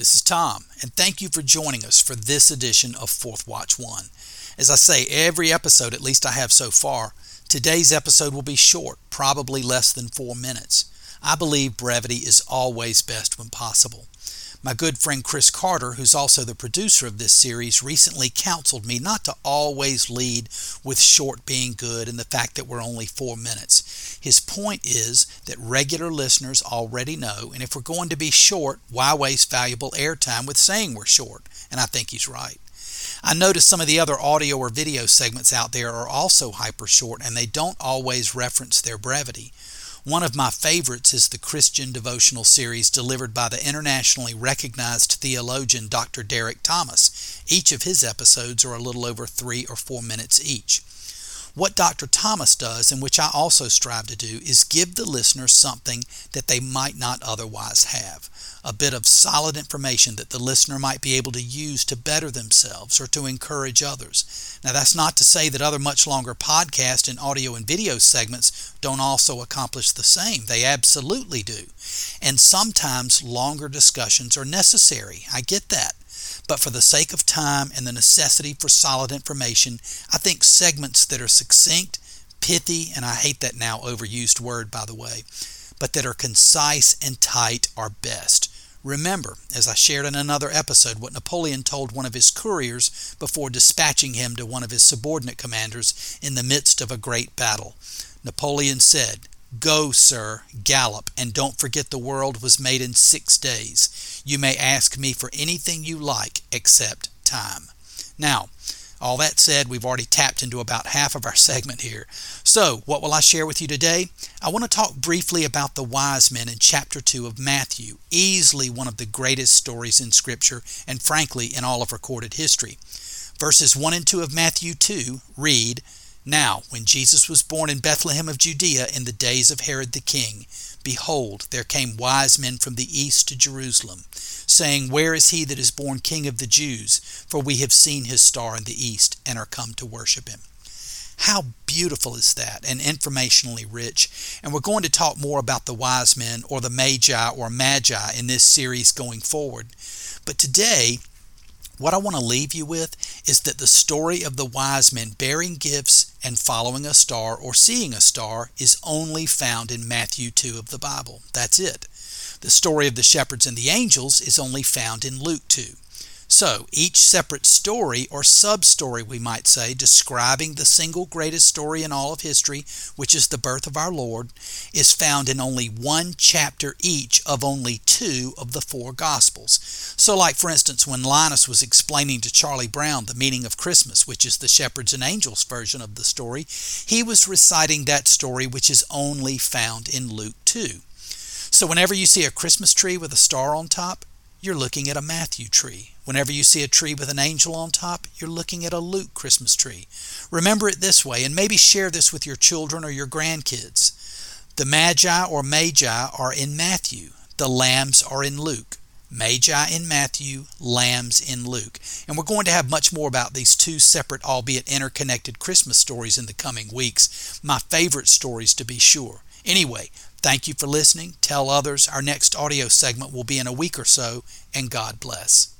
This is Tom, and thank you for joining us for this edition of Fourth Watch One. As I say, every episode, at least I have so far, today's episode will be short, probably less than four minutes. I believe brevity is always best when possible. My good friend Chris Carter, who's also the producer of this series, recently counseled me not to always lead with short being good and the fact that we're only four minutes. His point is that regular listeners already know, and if we're going to be short, why waste valuable airtime with saying we're short? And I think he's right. I notice some of the other audio or video segments out there are also hyper short and they don't always reference their brevity. One of my favorites is the Christian devotional series delivered by the internationally recognized theologian Dr. Derek Thomas. Each of his episodes are a little over three or four minutes each. What Dr. Thomas does, and which I also strive to do, is give the listener something that they might not otherwise have. A bit of solid information that the listener might be able to use to better themselves or to encourage others. Now, that's not to say that other much longer podcast and audio and video segments don't also accomplish the same. They absolutely do. And sometimes longer discussions are necessary. I get that. But for the sake of time and the necessity for solid information, I think segments that are succinct, pithy, and I hate that now overused word, by the way, but that are concise and tight are best. Remember, as I shared in another episode, what Napoleon told one of his couriers before dispatching him to one of his subordinate commanders in the midst of a great battle. Napoleon said, Go, sir, gallop, and don't forget the world was made in six days. You may ask me for anything you like except time. Now, all that said, we've already tapped into about half of our segment here. So, what will I share with you today? I want to talk briefly about the wise men in chapter 2 of Matthew, easily one of the greatest stories in Scripture and frankly in all of recorded history. Verses 1 and 2 of Matthew 2 read, now, when Jesus was born in Bethlehem of Judea in the days of Herod the king, behold, there came wise men from the east to Jerusalem, saying, Where is he that is born King of the Jews? For we have seen his star in the east and are come to worship him. How beautiful is that and informationally rich. And we're going to talk more about the wise men or the magi or magi in this series going forward. But today, what I want to leave you with is that the story of the wise men bearing gifts and following a star or seeing a star is only found in Matthew 2 of the Bible. That's it. The story of the shepherds and the angels is only found in Luke 2. So, each separate story, or sub story, we might say, describing the single greatest story in all of history, which is the birth of our Lord, is found in only one chapter each of only two of the four Gospels. So, like for instance, when Linus was explaining to Charlie Brown the meaning of Christmas, which is the shepherds and angels version of the story, he was reciting that story, which is only found in Luke 2. So, whenever you see a Christmas tree with a star on top, you're looking at a Matthew tree. Whenever you see a tree with an angel on top, you're looking at a Luke Christmas tree. Remember it this way, and maybe share this with your children or your grandkids. The Magi or Magi are in Matthew, the lambs are in Luke. Magi in Matthew, lambs in Luke. And we're going to have much more about these two separate, albeit interconnected Christmas stories in the coming weeks. My favorite stories, to be sure. Anyway, thank you for listening. Tell others. Our next audio segment will be in a week or so, and God bless.